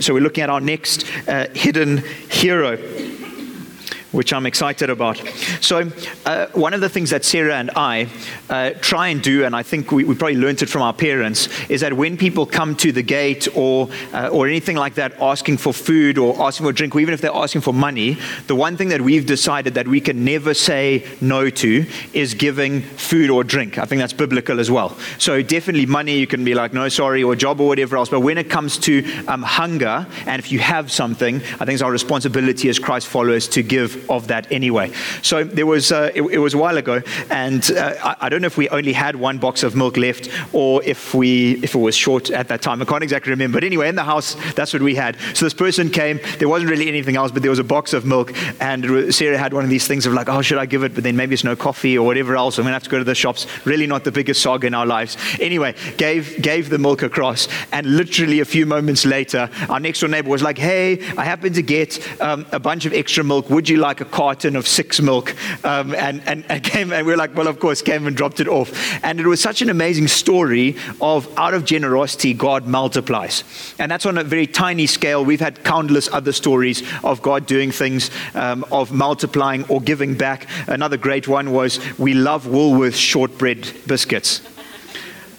So we're looking at our next uh, hidden hero which I'm excited about. So, uh, one of the things that Sarah and I uh, try and do, and I think we, we, probably learned it from our parents, is that when people come to the gate or, uh, or anything like that asking for food or asking for drink, or even if they're asking for money, the one thing that we've decided that we can never say no to is giving food or drink. I think that's biblical as well. So, definitely money, you can be like, no, sorry, or job or whatever else. But when it comes to um, hunger, and if you have something, I think it's our responsibility as Christ followers to give of that anyway. So there was, uh, it, it, was a while ago, and uh, I, I, don't know if we only had one box of milk left or if we, if it was short at that time. I can't exactly remember. But anyway, in the house, that's what we had. So this person came. There wasn't really anything else, but there was a box of milk, and Sarah had one of these things of like, oh, should I give it? But then maybe it's no coffee or whatever else. I'm gonna have to go to the shops. Really, not the biggest saga in our lives. Anyway, gave gave the milk across, and literally a few moments later, our next door neighbor was like, hey, I happen to get um, a bunch of extra milk. Would you like a carton of six milk. Um, and, and, and, came, and we are like, well, of course, came and dropped it off. And it was such an amazing story of out of generosity, God multiplies. And that's on a very tiny scale. We've had countless other stories of God doing things, um, of multiplying or giving back. Another great one was we love Woolworths shortbread biscuits.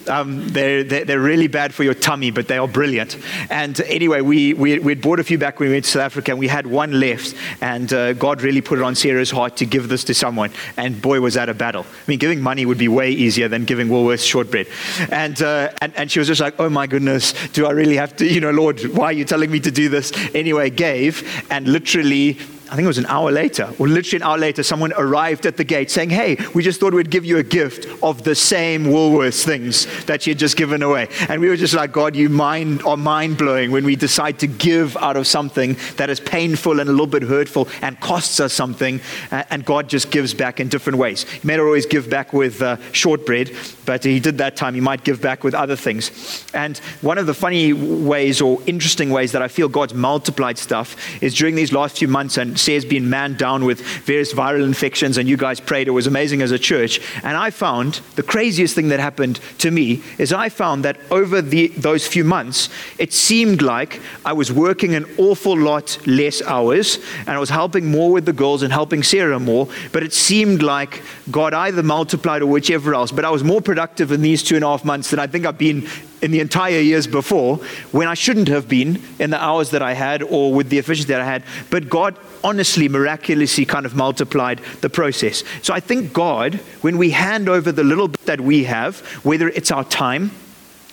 Um, they're, they're, really bad for your tummy, but they are brilliant. And anyway, we, we, we'd bought a few back when we went to South Africa, and we had one left. And uh, God really put it on Sarah's heart to give this to someone. And boy, was that a battle. I mean, giving money would be way easier than giving Woolworths shortbread. And, uh, and, and she was just like, oh my goodness, do I really have to, you know, Lord, why are you telling me to do this? Anyway, gave, and literally I think it was an hour later, or literally an hour later, someone arrived at the gate saying, Hey, we just thought we'd give you a gift of the same Woolworths things that you had just given away. And we were just like, God, you mind are mind blowing when we decide to give out of something that is painful and a little bit hurtful and costs us something, uh, and God just gives back in different ways. He may not always give back with uh, shortbread, but he did that time. He might give back with other things. And one of the funny ways or interesting ways that I feel God's multiplied stuff is during these last few months and Sarah's been manned down with various viral infections, and you guys prayed. It was amazing as a church. And I found the craziest thing that happened to me is I found that over the, those few months, it seemed like I was working an awful lot less hours, and I was helping more with the girls and helping Sarah more. But it seemed like God either multiplied or whichever else. But I was more productive in these two and a half months than I think I've been in the entire years before when I shouldn't have been in the hours that I had or with the efficiency that I had. But God honestly, miraculously kind of multiplied the process. So I think God, when we hand over the little bit that we have, whether it's our time,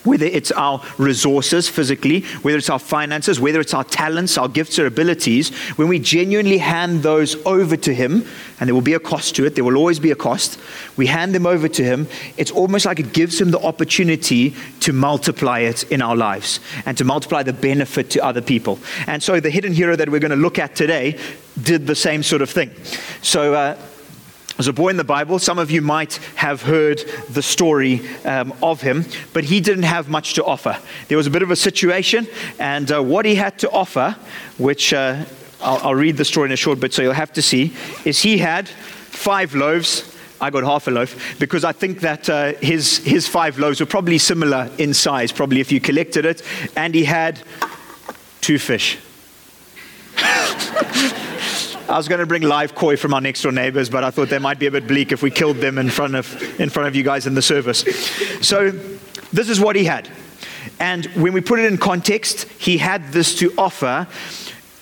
whether it's our resources physically, whether it's our finances, whether it's our talents, our gifts or abilities, when we genuinely hand those over to Him, and there will be a cost to it, there will always be a cost, we hand them over to Him, it's almost like it gives Him the opportunity to multiply it in our lives and to multiply the benefit to other people. And so the hidden hero that we're going to look at today did the same sort of thing. So, uh, as a boy in the Bible, some of you might have heard the story um, of him, but he didn't have much to offer. There was a bit of a situation, and uh, what he had to offer, which uh, I'll, I'll, read the story in a short bit so you'll have to see, is he had five loaves. I got half a loaf because I think that uh, his, his five loaves were probably similar in size, probably if you collected it, and he had two fish. I was going to bring live koi from our next door neighbors, but I thought they might be a bit bleak if we killed them in front of, in front of you guys in the service. So this is what he had. And when we put it in context, he had this to offer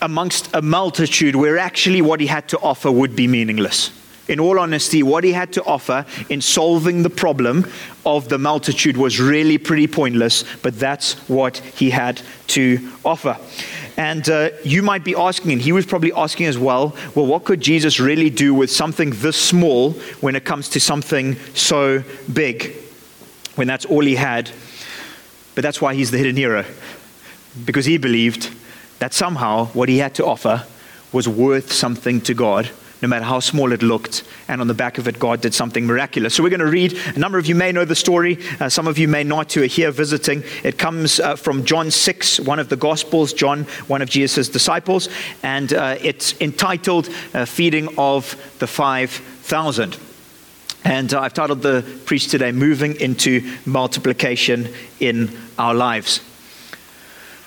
amongst a multitude where actually what he had to offer would be meaningless. In all honesty, what he had to offer in solving the problem of the multitude was really pretty pointless, but that's what he had to offer. And uh, you might be asking, and he was probably asking as well, well, what could Jesus really do with something this small when it comes to something so big? When that's all he had. But that's why he's the hidden hero. Because he believed that somehow what he had to offer was worth something to God no matter how small it looked. And on the back of it, God did something miraculous. So we're going to read. A number of you may know the story. Uh, some of you may not who are here visiting. It comes uh, from John 6, one of the Gospels, John, one of Jesus' disciples. And uh, it's entitled uh, Feeding of the 5,000. And uh, I've titled the preach today, Moving into Multiplication in Our Lives.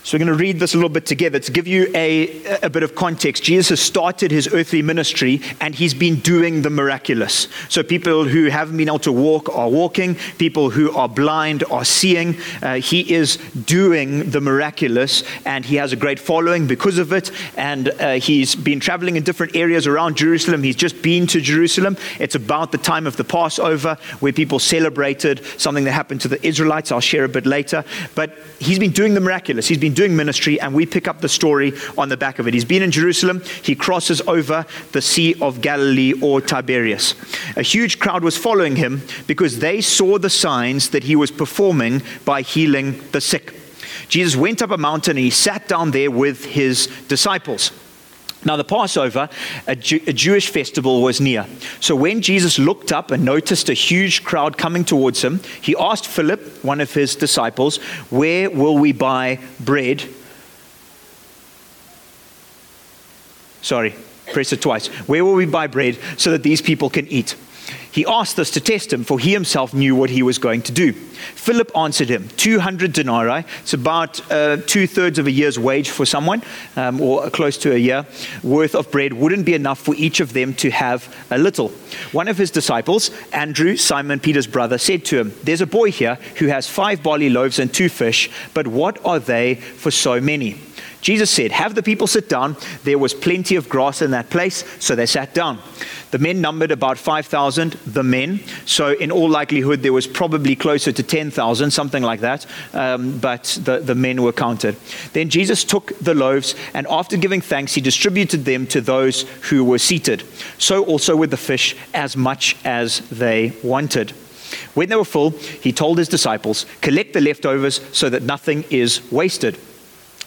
So we're going to read this a little bit together to give you a, a bit of context. Jesus has started his earthly ministry and he's been doing the miraculous. So people who haven't been able to walk are walking, people who are blind are seeing. Uh, he is doing the miraculous and he has a great following because of it. And uh, he's been traveling in different areas around Jerusalem. He's just been to Jerusalem. It's about the time of the Passover where people celebrated something that happened to the Israelites. I'll share a bit later. But he's been doing the miraculous. He's been doing ministry, and we pick up the story on the back of it. He's been in Jerusalem, he crosses over the Sea of Galilee or Tiberias. A huge crowd was following him because they saw the signs that he was performing by healing the sick. Jesus went up a mountain and he sat down there with his disciples. Now, the Passover, a, Jew, a, Jewish festival, was near. So, when Jesus looked up and noticed a huge crowd coming towards him, he asked Philip, one of his disciples, Where will we buy bread? Sorry, press it twice. Where will we buy bread so that these people can eat? He asked us to test him, for he himself knew what he was going to do. Philip answered him, 200 denarii, it's about uh, two thirds of a year's wage for someone, um, or close to a year, worth of bread wouldn't be enough for each of them to have a little. One of his disciples, Andrew, Simon Peter's brother, said to him, There's a boy here who has five barley loaves and two fish, but what are they for so many? Jesus said, Have the people sit down. There was plenty of grass in that place, so they sat down. The men numbered about 5,000, the men. So, in all likelihood, there was probably closer to 10,000, something like that. Um, but the, the men were counted. Then Jesus took the loaves, and after giving thanks, he distributed them to those who were seated. So also with the fish, as much as they wanted. When they were full, he told his disciples, Collect the leftovers so that nothing is wasted.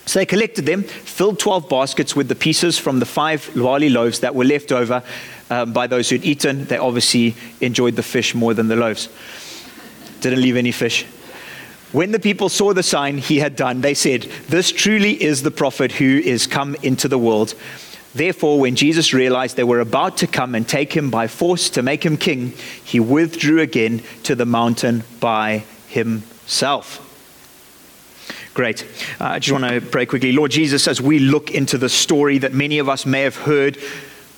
So they collected them, filled 12 baskets with the pieces from the five barley loaves that were left over um, by those who'd eaten. They obviously enjoyed the fish more than the loaves. Didn't leave any fish. When the people saw the sign he had done, they said, This truly is the prophet who is come into the world. Therefore, when Jesus realized they were about to come and take him by force to make him king, he withdrew again to the mountain by himself. Great. Uh, I just want to pray quickly. Lord Jesus, as we look into the story that many of us may have heard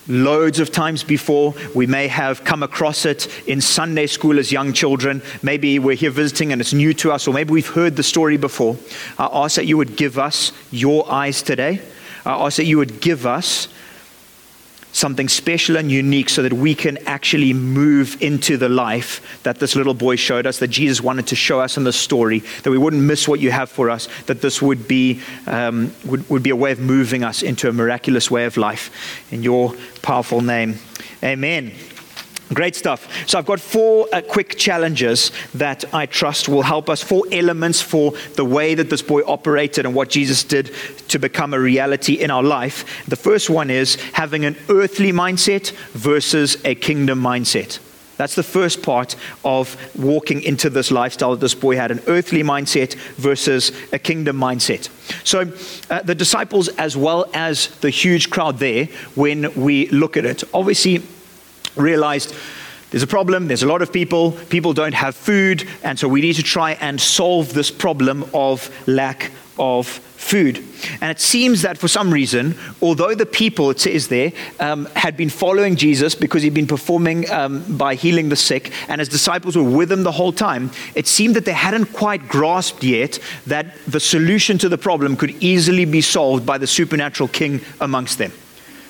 loads of times before. We may have come across it in Sunday school as young children. Maybe we're here visiting and it's new to us, or maybe we've heard the story before. I ask that you would give us your eyes today. I ask that you would give us something special and unique so that we can actually move into the life that this little boy showed us, that Jesus wanted to show us in the story, that we wouldn't miss what you have for us, that this would be, um, would, would be a way of moving us into a miraculous way of life. In your powerful name, amen. Great stuff. So, I've got four uh, quick challenges that I trust will help us, four elements for the way that this boy operated and what Jesus did to become a reality in our life. The first one is having an earthly mindset versus a kingdom mindset. That's the first part of walking into this lifestyle that this boy had an earthly mindset versus a kingdom mindset. So, uh, the disciples, as well as the huge crowd there, when we look at it, obviously realized there's a problem, there's a lot of people, people don't have food, and so we need to try and solve this problem of lack of food. And it seems that for some reason, although the people, it says there, um, had been following Jesus because he'd been performing um, by healing the sick, and his disciples were with him the whole time, it seemed that they hadn't quite grasped yet that the solution to the problem could easily be solved by the supernatural king amongst them.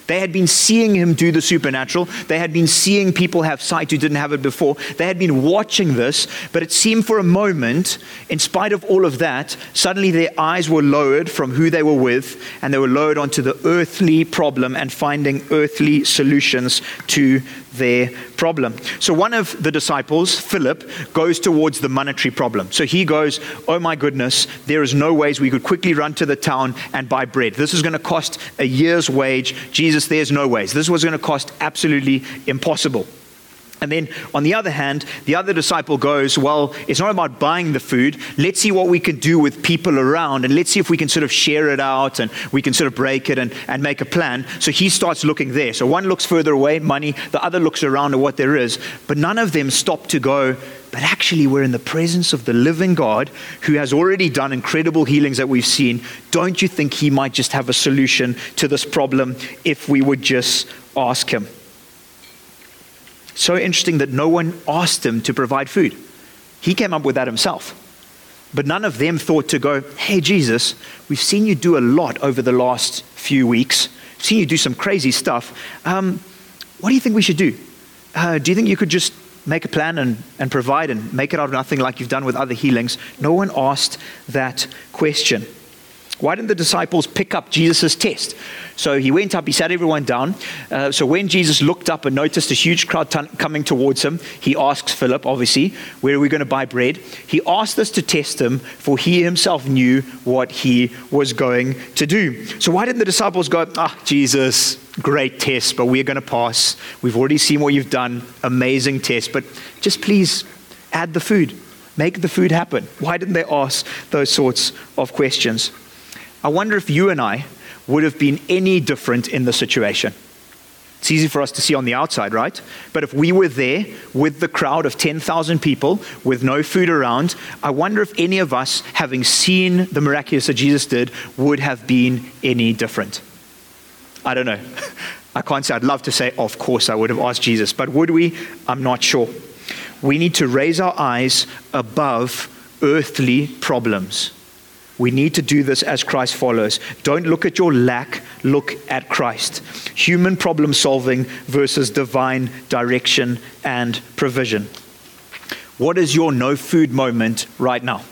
They had been seeing him do the supernatural. They had been seeing people have sight who didn't have it before. They had been watching this, but it seemed for a moment, in spite of all of that, suddenly their eyes were lowered from who they were with, and they were lowered onto the earthly problem and finding earthly solutions to their problem. So one of the disciples, Philip, goes towards the monetary problem. So he goes, Oh my goodness, there is no ways we could quickly run to the town and buy bread. This is going to cost a year's wage. Jesus, there's no ways. This was going to cost absolutely impossible. And then on the other hand, the other disciple goes, Well, it's not about buying the food. Let's see what we can do with people around and let's see if we can sort of share it out and we can sort of break it and, and make a plan. So he starts looking there. So one looks further away, money, the other looks around at what there is. But none of them stop to go, but actually we're in the presence of the living God who has already done incredible healings that we've seen. Don't you think he might just have a solution to this problem if we would just ask him? So interesting that no one asked him to provide food. He came up with that himself. But none of them thought to go, Hey, Jesus, we've seen you do a lot over the last few weeks. We've seen you do some crazy stuff. Um, what do you think we should do? Uh, do you think you could just make a plan and, and provide and make it out of nothing like you've done with other healings? No one asked that question. Why didn't the disciples pick up Jesus' test? So he went up, he sat everyone down. Uh, so when Jesus looked up and noticed a huge crowd t- coming towards him, he asks Philip, obviously, where are we going to buy bread? He asked this to test him, for he himself knew what he was going to do. So why didn't the disciples go, ah, Jesus, great test, but we're going to pass. We've already seen what you've done. Amazing test, but just please add the food. Make the food happen. Why didn't they ask those sorts of questions? I wonder if you and I would have been any different in the situation. It's easy for us to see on the outside, right? But if we were there with the crowd of 10,000 people with no food around, I wonder if any of us, having seen the miraculous that Jesus did, would have been any different. I don't know. I can't say, I'd love to say, of course, I would have asked Jesus, but would we? I'm not sure. We need to raise our eyes above earthly problems we need to do this as Christ follows. Don't look at your lack, look at Christ. Human problem solving versus divine direction and provision. What is your no food moment right now?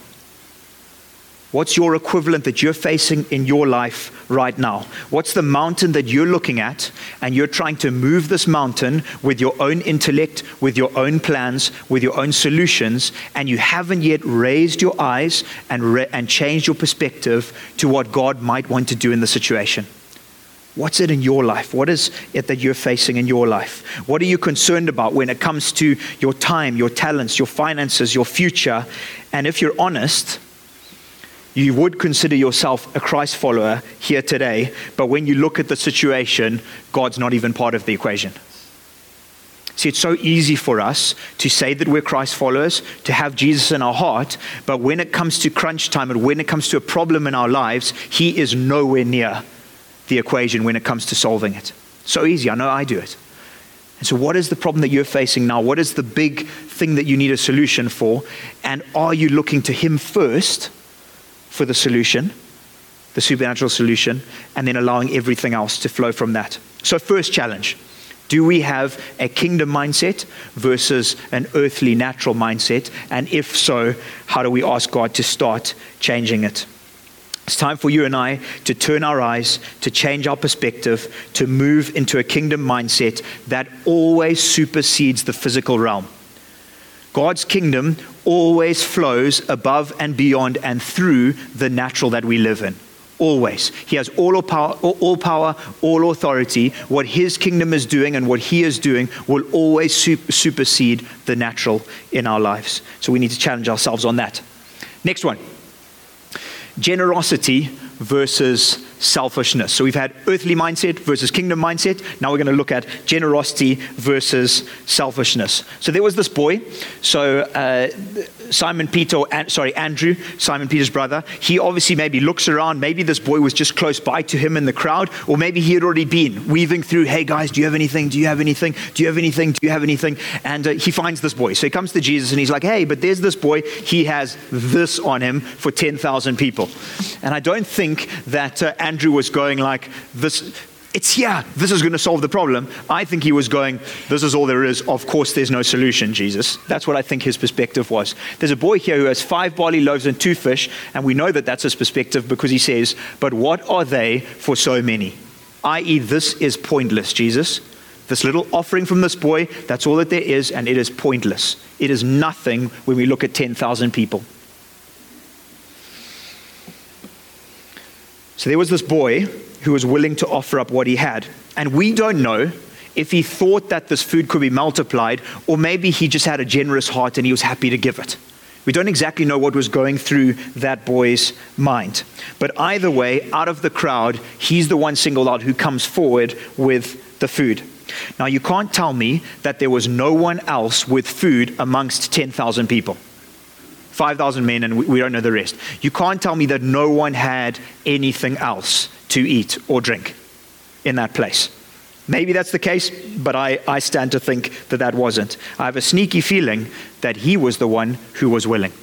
What's your equivalent that you're facing in your life right now? What's the mountain that you're looking at and you're trying to move this mountain with your own intellect, with your own plans, with your own solutions, and you haven't yet raised your eyes and, re- and changed your perspective to what God might want to do in the situation? What's it in your life? What is it that you're facing in your life? What are you concerned about when it comes to your time, your talents, your finances, your future? And if you're honest, you would consider yourself a Christ follower here today, but when you look at the situation, God's not even part of the equation. See, it's so easy for us to say that we're Christ followers, to have Jesus in our heart, but when it comes to crunch time and when it comes to a problem in our lives, He is nowhere near the equation when it comes to solving it. So easy, I know I do it. And so, what is the problem that you're facing now? What is the big thing that you need a solution for? And are you looking to Him first? For the solution, the supernatural solution, and then allowing everything else to flow from that. So, first challenge do we have a kingdom mindset versus an earthly natural mindset? And if so, how do we ask God to start changing it? It's time for you and I to turn our eyes, to change our perspective, to move into a kingdom mindset that always supersedes the physical realm. God's kingdom always flows above and beyond and through the natural that we live in. Always. He has all power, all power, all authority. What his kingdom is doing and what he is doing will always supersede the natural in our lives. So we need to challenge ourselves on that. Next one generosity versus selfishness. So we've had earthly mindset versus kingdom mindset. Now we're going to look at generosity versus selfishness. So there was this boy. So uh, Simon Peter, sorry, Andrew, Simon Peter's brother, he obviously maybe looks around. Maybe this boy was just close by to him in the crowd, or maybe he had already been weaving through, hey guys, do you have anything? Do you have anything? Do you have anything? Do you have anything? And uh, he finds this boy. So he comes to Jesus and he's like, hey, but there's this boy. He has this on him for 10,000 people. And I don't think that uh, Andrew was going like, this, it's here. This is going to solve the problem. I think he was going, This is all there is. Of course, there's no solution, Jesus. That's what I think his perspective was. There's a boy here who has five barley loaves and two fish, and we know that that's his perspective because he says, But what are they for so many? I.e., this is pointless, Jesus. This little offering from this boy, that's all that there is, and it is pointless. It is nothing when we look at 10,000 people. So there was this boy who was willing to offer up what he had. And we don't know if he thought that this food could be multiplied, or maybe he just had a generous heart and he was happy to give it. We don't exactly know what was going through that boy's mind. But either way, out of the crowd, he's the one singled out who comes forward with the food. Now, you can't tell me that there was no one else with food amongst 10,000 people. 5,000 men, and we don't know the rest. You can't tell me that no one had anything else to eat or drink in that place. Maybe that's the case, but I, I stand to think that that wasn't. I have a sneaky feeling that he was the one who was willing.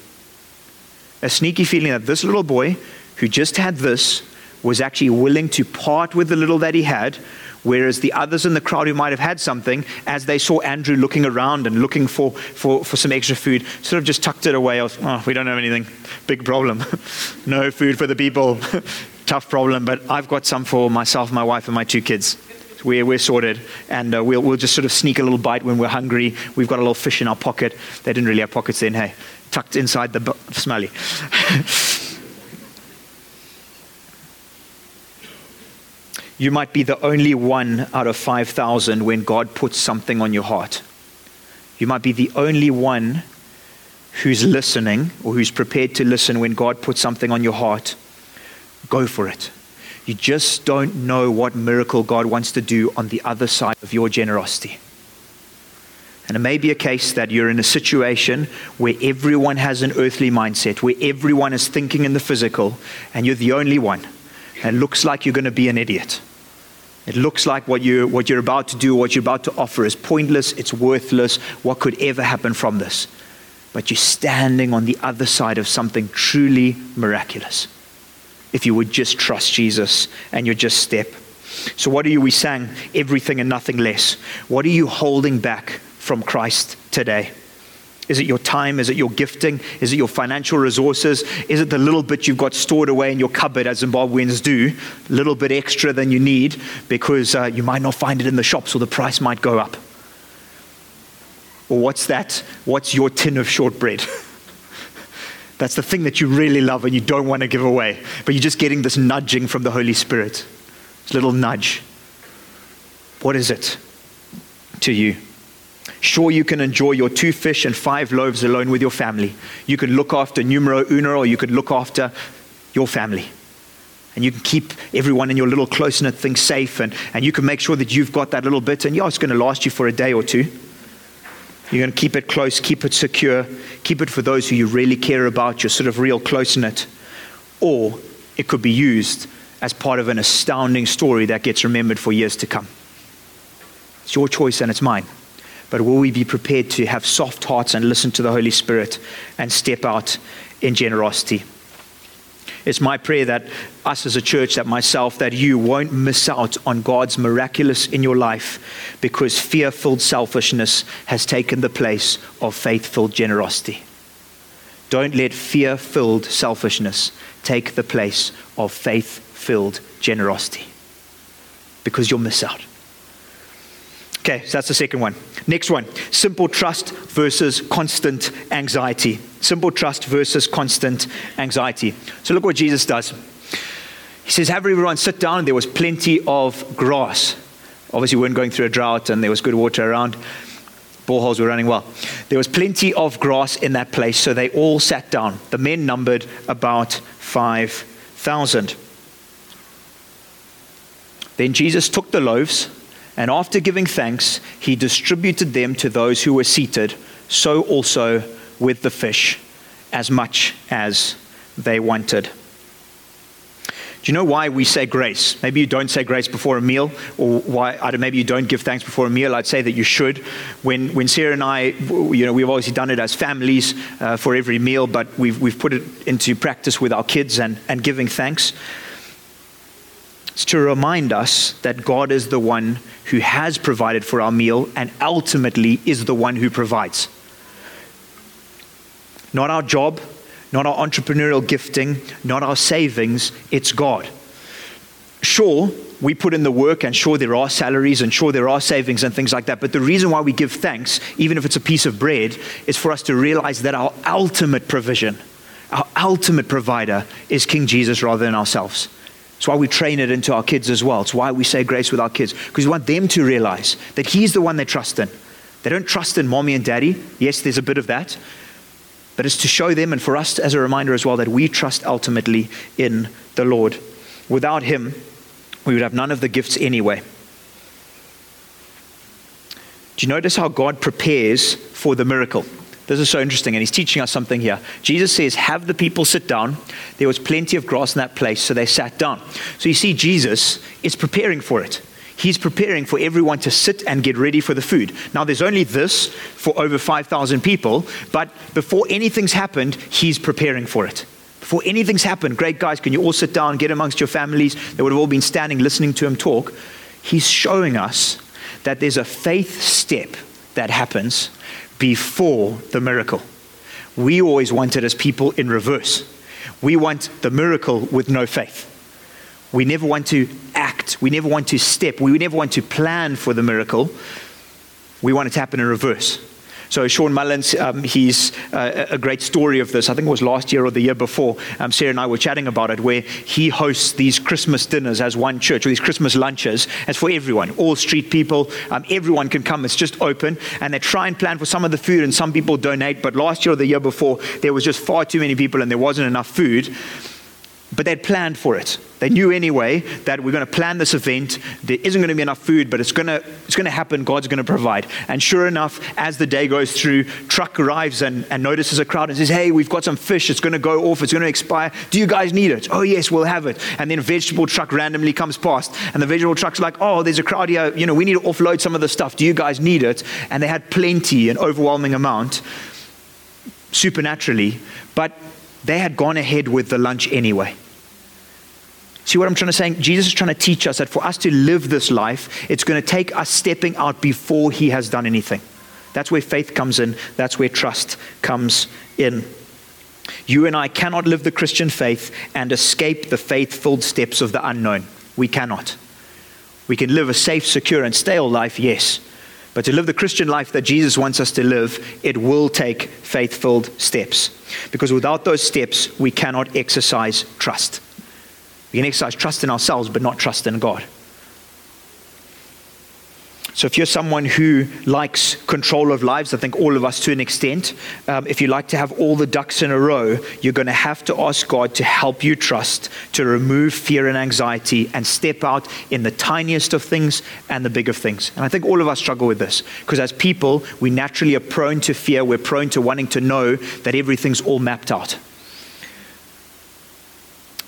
A sneaky feeling that this little boy who just had this was actually willing to part with the little that he had, whereas the others in the crowd who might have had something, as they saw Andrew looking around and looking for, for, for some extra food, sort of just tucked it away. Oh, we don't have anything. Big problem. no food for the people. Tough problem, but I've got some for myself, my wife, and my two kids. We're, we're sorted, and uh, we'll, we'll just sort of sneak a little bite when we're hungry. We've got a little fish in our pocket. They didn't really have pockets then, hey, tucked inside the bu- smelly. you might be the only one out of 5,000 when God puts something on your heart. You might be the only one who's listening or who's prepared to listen when God puts something on your heart. Go for it. You just don't know what miracle God wants to do on the other side of your generosity. And it may be a case that you're in a situation where everyone has an earthly mindset, where everyone is thinking in the physical, and you're the only one. And it looks like you're going to be an idiot. It looks like what you're, what you're about to do, what you're about to offer is pointless, it's worthless. What could ever happen from this? But you're standing on the other side of something truly miraculous. If you would just trust Jesus and you just step. So, what are you? We sang everything and nothing less. What are you holding back from Christ today? Is it your time? Is it your gifting? Is it your financial resources? Is it the little bit you've got stored away in your cupboard, as Zimbabweans do, a little bit extra than you need because uh, you might not find it in the shops or the price might go up? Or what's that? What's your tin of shortbread? That's the thing that you really love and you don't want to give away, but you're just getting this nudging from the Holy Spirit. This little nudge. What is it to you? Sure, you can enjoy your two fish and five loaves alone with your family. You can look after numero uno, or you could look after your family. And you can keep everyone in your little close knit thing safe, and, and you can make sure that you've got that little bit. And yeah, it's going to last you for a day or two. You're going to keep it close, keep it secure, keep it for those who you really care about, you're sort of real close in it. Or it could be used as part of an astounding story that gets remembered for years to come. It's your choice and it's mine. But will we be prepared to have soft hearts and listen to the Holy Spirit and step out in generosity? It's my prayer that us as a church, that myself, that you won't miss out on God's miraculous in your life because fear filled selfishness has taken the place of faith filled generosity. Don't let fear filled selfishness take the place of faith filled generosity because you'll miss out. Okay, so that's the second one. Next one simple trust versus constant anxiety. Simple trust versus constant anxiety. So look what Jesus does. He says, Have everyone sit down. There was plenty of grass. Obviously, we weren't going through a drought and there was good water around. Boreholes were running well. There was plenty of grass in that place, so they all sat down. The men numbered about 5,000. Then Jesus took the loaves and after giving thanks, he distributed them to those who were seated, so also with the fish, as much as they wanted. Do you know why we say grace? Maybe you don't say grace before a meal, or why maybe you don't give thanks before a meal. I'd say that you should. When, when Sarah and I, you know, we've obviously done it as families uh, for every meal, but we've, we've put it into practice with our kids and, and giving thanks. It's to remind us that God is the one who has provided for our meal and ultimately is the one who provides. Not our job, not our entrepreneurial gifting, not our savings, it's God. Sure, we put in the work, and sure, there are salaries, and sure, there are savings and things like that. But the reason why we give thanks, even if it's a piece of bread, is for us to realize that our ultimate provision, our ultimate provider, is King Jesus rather than ourselves. It's why we train it into our kids as well. It's why we say grace with our kids, because we want them to realize that He's the one they trust in. They don't trust in mommy and daddy. Yes, there's a bit of that. But it's to show them and for us as a reminder as well that we trust ultimately in the Lord. Without Him, we would have none of the gifts anyway. Do you notice how God prepares for the miracle? This is so interesting, and he's teaching us something here. Jesus says, Have the people sit down. There was plenty of grass in that place, so they sat down. So you see, Jesus is preparing for it. He's preparing for everyone to sit and get ready for the food. Now, there's only this for over 5,000 people, but before anything's happened, he's preparing for it. Before anything's happened, great guys, can you all sit down, get amongst your families? They would have all been standing listening to him talk. He's showing us that there's a faith step that happens before the miracle. We always want it as people in reverse. We want the miracle with no faith. We never want to act. We never want to step. We never want to plan for the miracle. We want it to happen in reverse. So Sean Mullins, um, he's uh, a great story of this. I think it was last year or the year before. Um, Sarah and I were chatting about it, where he hosts these Christmas dinners as one church, or these Christmas lunches. as for everyone, all street people. Um, everyone can come. It's just open, and they try and plan for some of the food, and some people donate. But last year or the year before, there was just far too many people, and there wasn't enough food. But they'd planned for it. They knew anyway that we're going to plan this event. There isn't going to be enough food, but it's going to, it's going to happen. God's going to provide. And sure enough, as the day goes through, truck arrives and, and notices a crowd and says, Hey, we've got some fish. It's going to go off. It's going to expire. Do you guys need it? Oh, yes, we'll have it. And then vegetable truck randomly comes past. And the vegetable truck's like, Oh, there's a crowd here. You know, we need to offload some of the stuff. Do you guys need it? And they had plenty, an overwhelming amount, supernaturally. But they had gone ahead with the lunch anyway. See what I'm trying to say? Jesus is trying to teach us that for us to live this life, it's going to take us stepping out before He has done anything. That's where faith comes in, that's where trust comes in. You and I cannot live the Christian faith and escape the faith filled steps of the unknown. We cannot. We can live a safe, secure, and stale life, yes. But to live the Christian life that Jesus wants us to live, it will take faith filled steps. Because without those steps, we cannot exercise trust. We can exercise trust in ourselves, but not trust in God. So, if you're someone who likes control of lives, I think all of us to an extent, um, if you like to have all the ducks in a row, you're going to have to ask God to help you trust, to remove fear and anxiety, and step out in the tiniest of things and the big of things. And I think all of us struggle with this because as people, we naturally are prone to fear. We're prone to wanting to know that everything's all mapped out.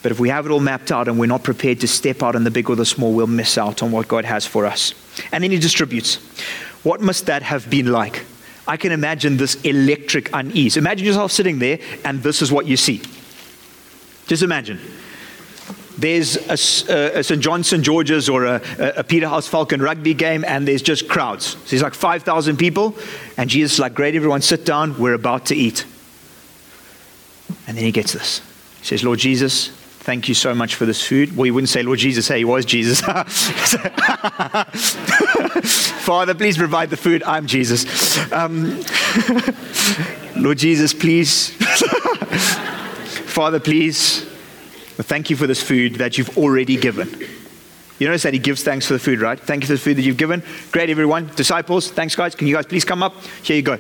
But if we have it all mapped out and we're not prepared to step out in the big or the small, we'll miss out on what God has for us. And then he distributes. What must that have been like? I can imagine this electric unease. Imagine yourself sitting there and this is what you see. Just imagine. There's a, a St. John St. George's or a, a Peterhouse Falcon rugby game, and there's just crowds. So there's like 5,000 people, and Jesus is like, Great, everyone sit down, we're about to eat. And then he gets this. He says, Lord Jesus, Thank you so much for this food. Well, you wouldn't say Lord Jesus, hey, he was Jesus. Father, please provide the food. I'm Jesus. Um, Lord Jesus, please. Father, please. Thank you for this food that you've already given. You notice that he gives thanks for the food, right? Thank you for the food that you've given. Great, everyone. Disciples, thanks, guys. Can you guys please come up? Here you go.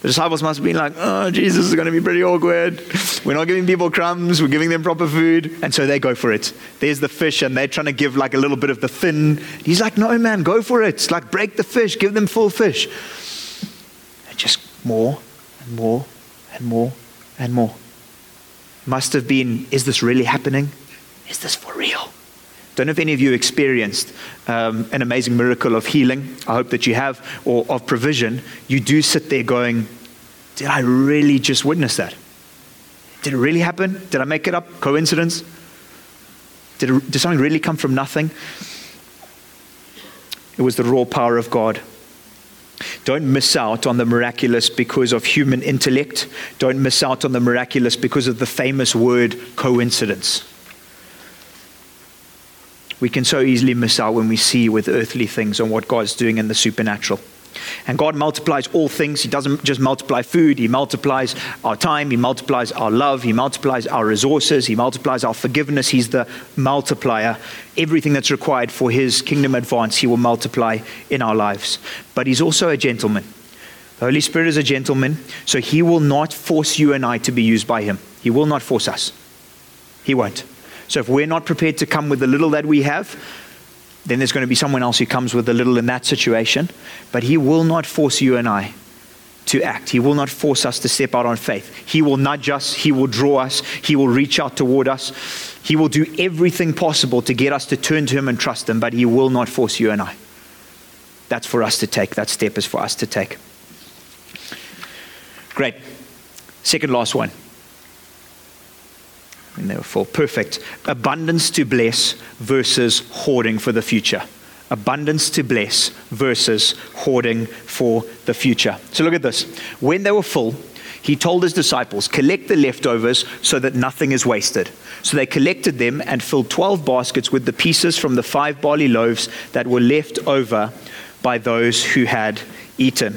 The disciples must have been like, oh, Jesus is going to be pretty awkward. We're not giving people crumbs, we're giving them proper food. And so they go for it. There's the fish, and they're trying to give like a little bit of the fin. He's like, no, man, go for it. Like, break the fish, give them full fish. And just more and more and more and more. Must have been, is this really happening? Is this for real? Don't know if any of you experienced um, an amazing miracle of healing. I hope that you have, or of provision. You do sit there going, Did I really just witness that? Did it really happen? Did I make it up? Coincidence? Did, it, did something really come from nothing? It was the raw power of God. Don't miss out on the miraculous because of human intellect. Don't miss out on the miraculous because of the famous word coincidence we can so easily miss out when we see with earthly things on what God's doing in the supernatural. And God multiplies all things. He doesn't just multiply food, He multiplies our time, He multiplies our love, He multiplies our resources, He multiplies our forgiveness. He's the multiplier. Everything that's required for His kingdom advance, He will multiply in our lives. But He's also a gentleman. The Holy Spirit is a gentleman, so He will not force you and I to be used by Him. He will not force us. He won't. So if we're not prepared to come with the little that we have, then there's going to be someone else who comes with a little in that situation. But He will not force you and I to act. He will not force us to step out on faith. He will nudge us, He will draw us, He will reach out toward us. He will do everything possible to get us to turn to Him and trust Him, but He will not force you and I. That's for us to take. That step is for us to take. Great. Second last one. Full. Perfect. Abundance to bless versus hoarding for the future. Abundance to bless versus hoarding for the future. So look at this. When they were full, he told his disciples, Collect the leftovers so that nothing is wasted. So they collected them and filled 12 baskets with the pieces from the five barley loaves that were left over by those who had eaten.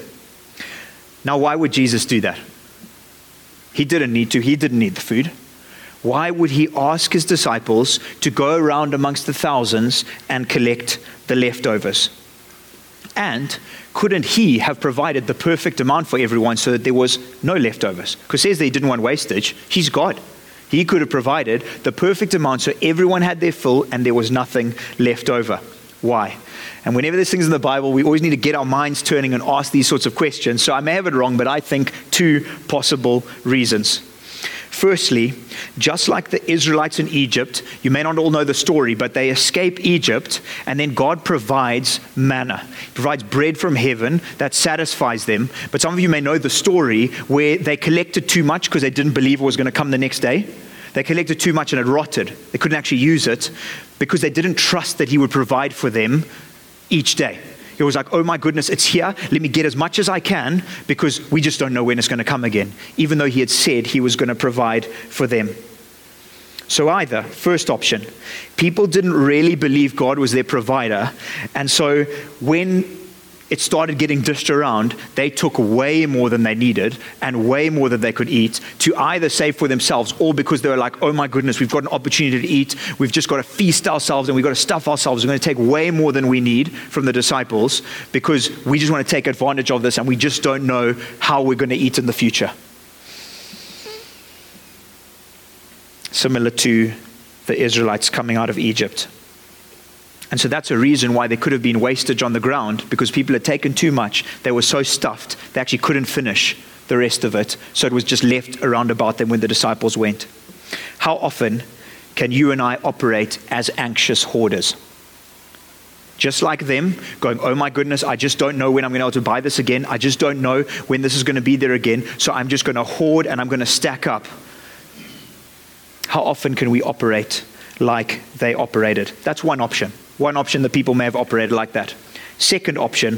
Now, why would Jesus do that? He didn't need to, he didn't need the food. Why would he ask his disciples to go around amongst the thousands and collect the leftovers? And couldn't he have provided the perfect amount for everyone so that there was no leftovers? Because says he didn't want wastage. He's God. He could have provided the perfect amount so everyone had their fill and there was nothing left over. Why? And whenever there's things in the Bible, we always need to get our minds turning and ask these sorts of questions. So I may have it wrong, but I think two possible reasons. Firstly, just like the Israelites in Egypt, you may not all know the story, but they escape Egypt, and then God provides manna. He provides bread from heaven that satisfies them. But some of you may know the story where they collected too much because they didn't believe it was going to come the next day. They collected too much and it rotted. They couldn't actually use it because they didn't trust that He would provide for them each day. It was like, oh my goodness, it's here. Let me get as much as I can because we just don't know when it's going to come again, even though he had said he was going to provide for them. So, either, first option, people didn't really believe God was their provider. And so, when it started getting dished around, they took way more than they needed and way more than they could eat to either save for themselves or because they were like, oh my goodness, we've got an opportunity to eat. We've just got to feast ourselves and we've got to stuff ourselves. We're going to take way more than we need from the disciples because we just want to take advantage of this and we just don't know how we're going to eat in the future. Similar to the Israelites coming out of Egypt. And so that's a reason why there could have been wastage on the ground because people had taken too much. They were so stuffed, they actually couldn't finish the rest of it. So it was just left around about them when the disciples went. How often can you and I operate as anxious hoarders? Just like them, going, oh my goodness, I just don't know when I'm going to be able to buy this again. I just don't know when this is going to be there again. So I'm just going to hoard and I'm going to stack up. How often can we operate like they operated? That's one option. One option that people may have operated like that. Second option,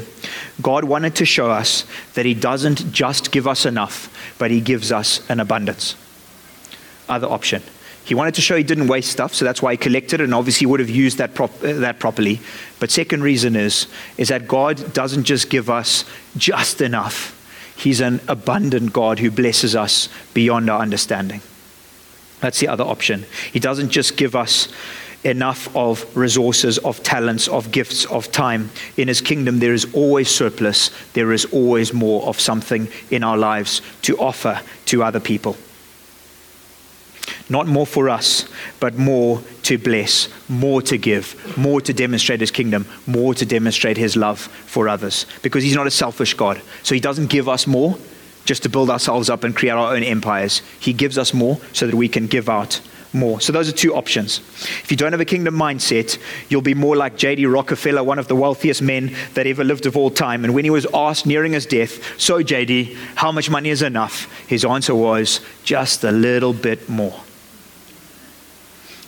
God wanted to show us that He doesn't just give us enough, but He gives us an abundance. Other option, He wanted to show He didn't waste stuff, so that's why He collected and obviously would have used that, prop, uh, that properly. But second reason is, is that God doesn't just give us just enough, He's an abundant God who blesses us beyond our understanding. That's the other option. He doesn't just give us enough of resources, of talents, of gifts, of time. In His kingdom, there is always surplus. There is always more of something in our lives to offer to other people. Not more for us, but more to bless, more to give, more to demonstrate His kingdom, more to demonstrate His love for others. Because He's not a selfish God. So He doesn't give us more just to build ourselves up and create our own empires. He gives us more so that we can give out more. So those are two options. If you don't have a kingdom mindset, you'll be more like J.D. Rockefeller, one of the wealthiest men that ever lived of all time. And when he was asked nearing his death, So, J.D., how much money is enough? His answer was, Just a little bit more.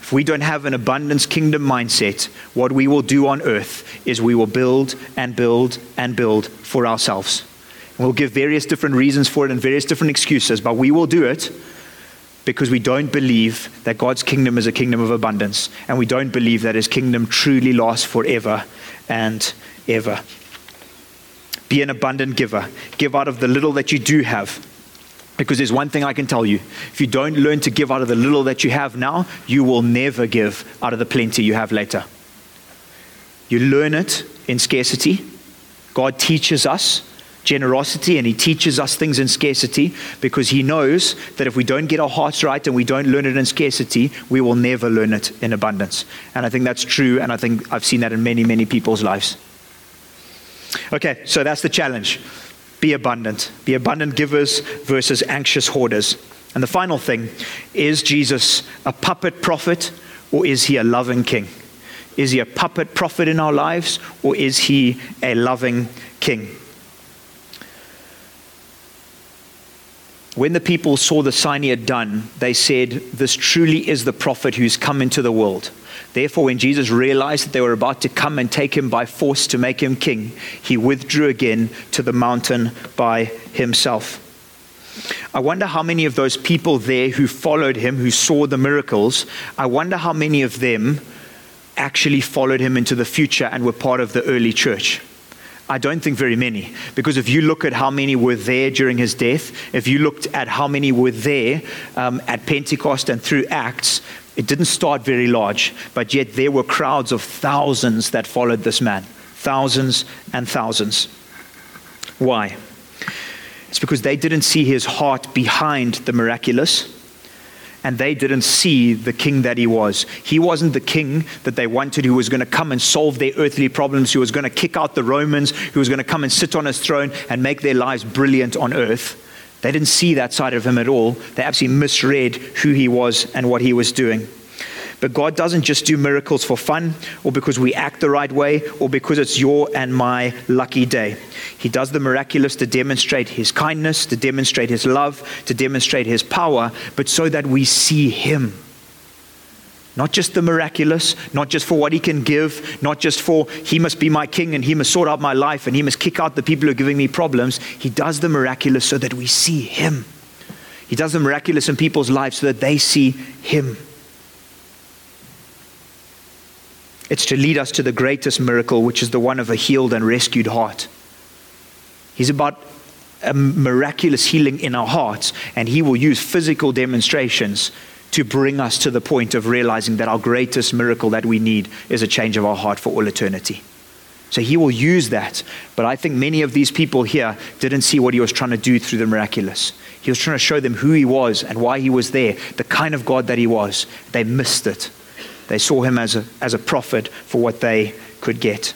If we don't have an abundance kingdom mindset, what we will do on earth is we will build and build and build for ourselves. we'll give various different reasons for it and various different excuses, but we will do it because we don't believe that God's kingdom is a kingdom of abundance, and we don't believe that his kingdom truly lasts forever and ever. Be an abundant giver. Give out of the little that you do have. Because there's one thing I can tell you if you don't learn to give out of the little that you have now, you will never give out of the plenty you have later. You learn it in scarcity. God teaches us generosity and He teaches us things in scarcity because He knows that if we don't get our hearts right and we don't learn it in scarcity, we will never learn it in abundance. And I think that's true, and I think I've seen that in many, many people's lives. Okay, so that's the challenge. Be abundant. Be abundant givers versus anxious hoarders. And the final thing is Jesus a puppet prophet or is he a loving king? Is he a puppet prophet in our lives or is he a loving king? When the people saw the sign he had done, they said, This truly is the prophet who's come into the world. Therefore, when Jesus realized that they were about to come and take him by force to make him king, he withdrew again to the mountain by himself. I wonder how many of those people there who followed him, who saw the miracles, I wonder how many of them actually followed him into the future and were part of the early church. I don't think very many. Because if you look at how many were there during his death, if you looked at how many were there um, at Pentecost and through Acts, it didn't start very large, but yet there were crowds of thousands that followed this man. Thousands and thousands. Why? It's because they didn't see his heart behind the miraculous and they didn't see the king that he was. He wasn't the king that they wanted who was going to come and solve their earthly problems, who was going to kick out the Romans, who was going to come and sit on his throne and make their lives brilliant on earth. They didn't see that side of him at all. They absolutely misread who he was and what he was doing. But God doesn't just do miracles for fun or because we act the right way or because it's your and my lucky day. He does the miraculous to demonstrate his kindness, to demonstrate his love, to demonstrate his power, but so that we see him not just the miraculous, not just for what he can give, not just for he must be my king and he must sort out my life and he must kick out the people who are giving me problems. He does the miraculous so that we see him. He does the miraculous in people's lives so that they see him. It's to lead us to the greatest miracle, which is the one of a healed and rescued heart. He's about a miraculous healing in our hearts, and he will use physical demonstrations to bring us to the point of realizing that our greatest miracle that we need is a change of our heart for all eternity. So he will use that. But I think many of these people here didn't see what he was trying to do through the miraculous. He was trying to show them who he was and why he was there, the kind of God that he was. They missed it. They saw him as a, as a prophet for what they could get.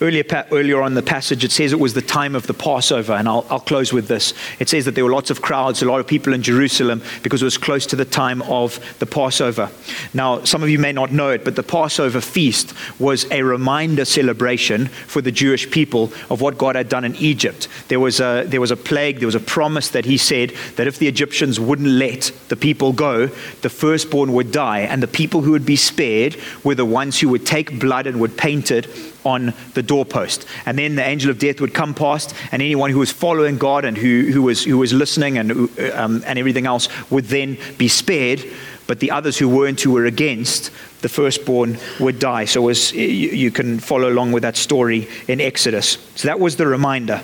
Earlier, earlier on the passage, it says it was the time of the Passover, and I'll, I'll close with this. It says that there were lots of crowds, a lot of people in Jerusalem, because it was close to the time of the Passover. Now, some of you may not know it, but the Passover feast was a reminder celebration for the Jewish people of what God had done in Egypt. There was a, there was a plague, there was a promise that He said that if the Egyptians wouldn't let the people go, the firstborn would die, and the people who would be spared were the ones who would take blood and would paint it on the doorpost. And then the angel of death would come past, and anyone who was following God and who, who, was, who was listening and, um, and everything else would then be spared. But the others who weren't, who were against, the firstborn would die. So was, you, you can follow along with that story in Exodus. So that was the reminder.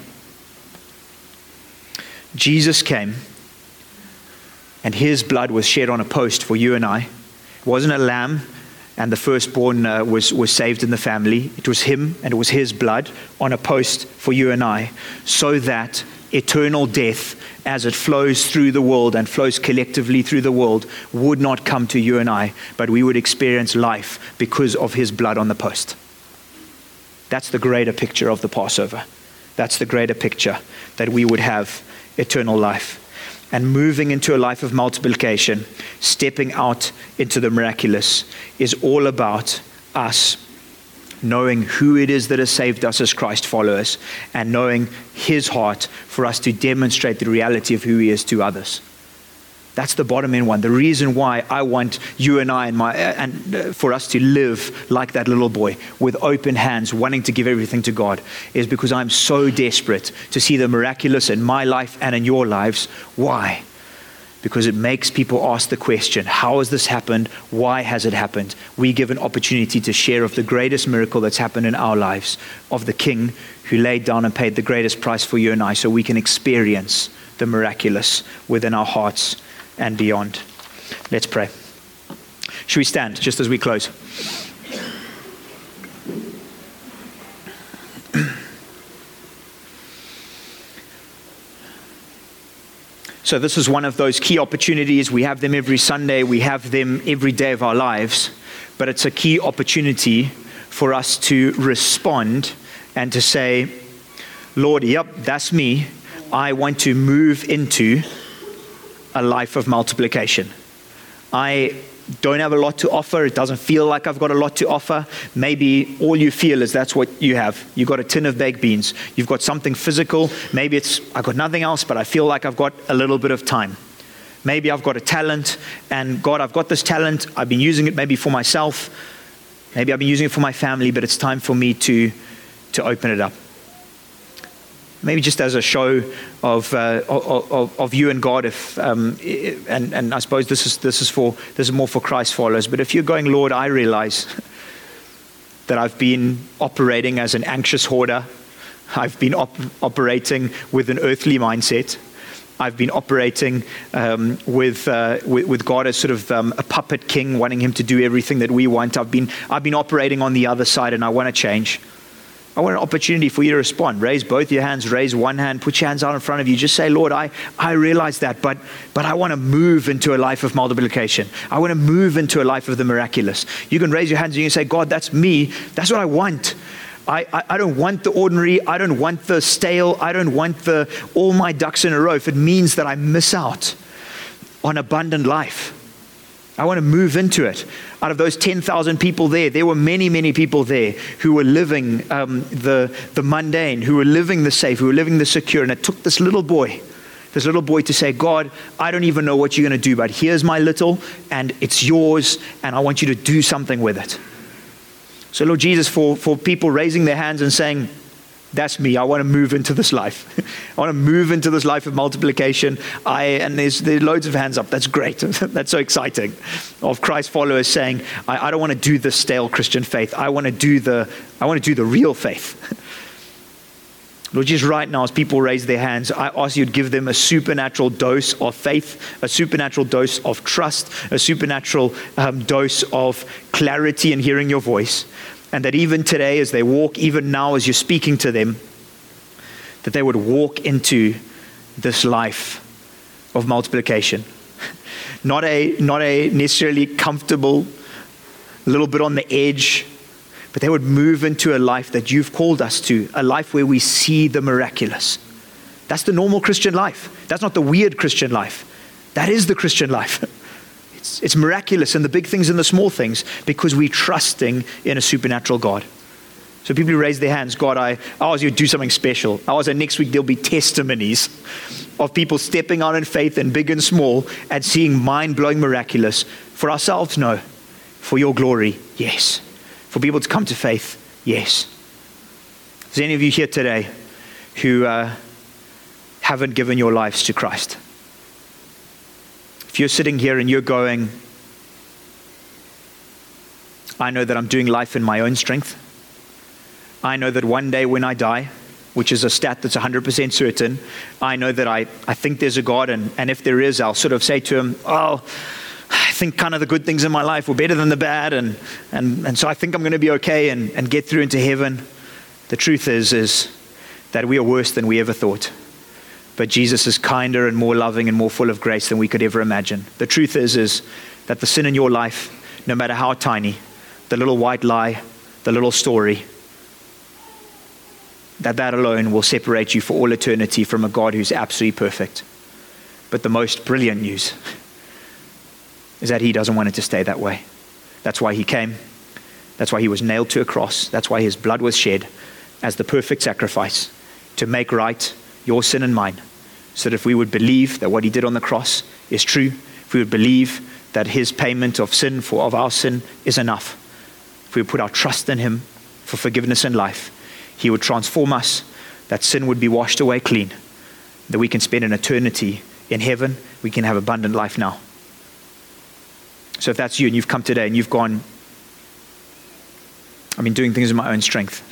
Jesus came, and his blood was shed on a post for you and I. It wasn't a lamb, and the firstborn uh, was, was saved in the family. It was him and it was his blood on a post for you and I, so that eternal death, as it flows through the world and flows collectively through the world, would not come to you and I, but we would experience life because of his blood on the post. That's the greater picture of the Passover. That's the greater picture that we would have eternal life and moving into a life of multiplication, stepping out into the miraculous, is all about us knowing who it is that has saved us as Christ followers and knowing his heart for us to demonstrate the reality of who he is to others. That's the bottom end one. The reason why I want you and I and, my, and uh, for us to live like that little boy with open hands, wanting to give everything to God, is because I'm so desperate to see the miraculous in my life and in your lives. Why? Because it makes people ask the question how has this happened? Why has it happened? We give an opportunity to share of the greatest miracle that's happened in our lives, of the King who laid down and paid the greatest price for you and I, so we can experience the miraculous within our hearts and beyond. Let's pray. Should we stand just as we close? So, this is one of those key opportunities. We have them every Sunday, we have them every day of our lives, but it's a key opportunity for us to respond and to say, Lord, yep, that's me. I want to move into a life of multiplication. I don't have a lot to offer. It doesn't feel like I've got a lot to offer. Maybe all you feel is that's what you have. You've got a tin of baked beans. You've got something physical. Maybe it's, I've got nothing else, but I feel like I've got a little bit of time. Maybe I've got a talent, and God, I've got this talent. I've been using it maybe for myself. Maybe I've been using it for my family, but it's time for me to, to open it up maybe just as a show of, uh, of, of, you and God, if, um, and, and I suppose this is, this, is for, this is more for Christ followers, but if you're going, Lord, I realize that I've been operating as an anxious hoarder, I've been op- operating with an earthly mindset. I've been operating um, with, uh, with, with, God as sort of um, a puppet king, wanting him to do everything that we want. I've been, I've been operating on the other side, and I want to change. I want an opportunity for you to respond. Raise both your hands, raise one hand, put your hands out in front of you. Just say, Lord, I, I realize that, but, but I want to move into a life of multiplication. I want to move into a life of the miraculous. You can raise your hands and you can say, God, that's me. That's what I want. I, I, I, don't want the ordinary. I don't want the stale. I don't want the all my ducks in a row if it means that I miss out on abundant life. I want to move into it. Out of those 10,000 people there, there were many, many people there who were living um, the, the mundane, who were living the safe, who were living the secure. And it took this little boy, this little boy to say, God, I don't even know what you're going to do, but here's my little, and it's yours, and I want you to do something with it. So, Lord Jesus, for, for people raising their hands and saying, that's me. I want to move into this life. I want to move into this life of multiplication. I and there's there's loads of hands up. That's great. That's so exciting. Of Christ followers saying, I, I don't want to do the stale Christian faith. I want to do the I want to do the real faith. Lord, just right now, as people raise their hands, I ask you to give them a supernatural dose of faith, a supernatural dose of trust, a supernatural um, dose of clarity in hearing your voice. And that even today, as they walk, even now as you're speaking to them, that they would walk into this life of multiplication. Not a, not a necessarily comfortable, little bit on the edge, but they would move into a life that you've called us to, a life where we see the miraculous. That's the normal Christian life. That's not the weird Christian life. That is the Christian life. It's, it's miraculous in the big things and the small things because we're trusting in a supernatural God. So people who raise their hands, God, I, I ask you to do something special. I was and next week there'll be testimonies of people stepping out in faith in big and small and seeing mind-blowing miraculous. For ourselves, no. For your glory, yes. For people to come to faith, yes. Is any of you here today who uh, haven't given your lives to Christ? You're sitting here and you're going, I know that I'm doing life in my own strength. I know that one day when I die, which is a stat that's 100% certain, I know that I, I think there's a God, and, and if there is, I'll sort of say to him, Oh, I think kind of the good things in my life were better than the bad, and, and, and so I think I'm going to be okay and, and get through into heaven. The truth is, is that we are worse than we ever thought. But Jesus is kinder and more loving and more full of grace than we could ever imagine. The truth is, is that the sin in your life, no matter how tiny, the little white lie, the little story, that that alone will separate you for all eternity from a God who's absolutely perfect. But the most brilliant news is that he doesn't want it to stay that way. That's why he came. That's why he was nailed to a cross. That's why his blood was shed as the perfect sacrifice to make right your sin and mine so that if we would believe that what he did on the cross is true, if we would believe that his payment of sin for of our sin is enough, if we would put our trust in him for forgiveness and life, he would transform us, that sin would be washed away clean, that we can spend an eternity in heaven, we can have abundant life now. So if that's you and you've come today and you've gone, I've been doing things in my own strength,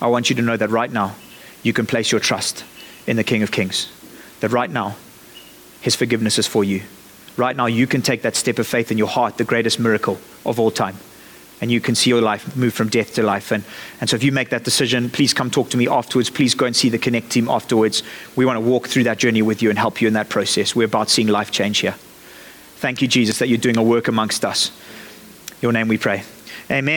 I want you to know that right now you can place your trust in the King of Kings that right now, His forgiveness is for you. Right now, you can take that step of faith in your heart, the greatest miracle of all time. and you can see your life move from death to life. And, and so if you make that decision, please come talk to me afterwards. Please go and see the Connect team afterwards. We want to walk through that journey with you and help you in that process. We're about seeing life change here. Thank you, Jesus, that you're doing a work amongst us. Your name we pray. Amen.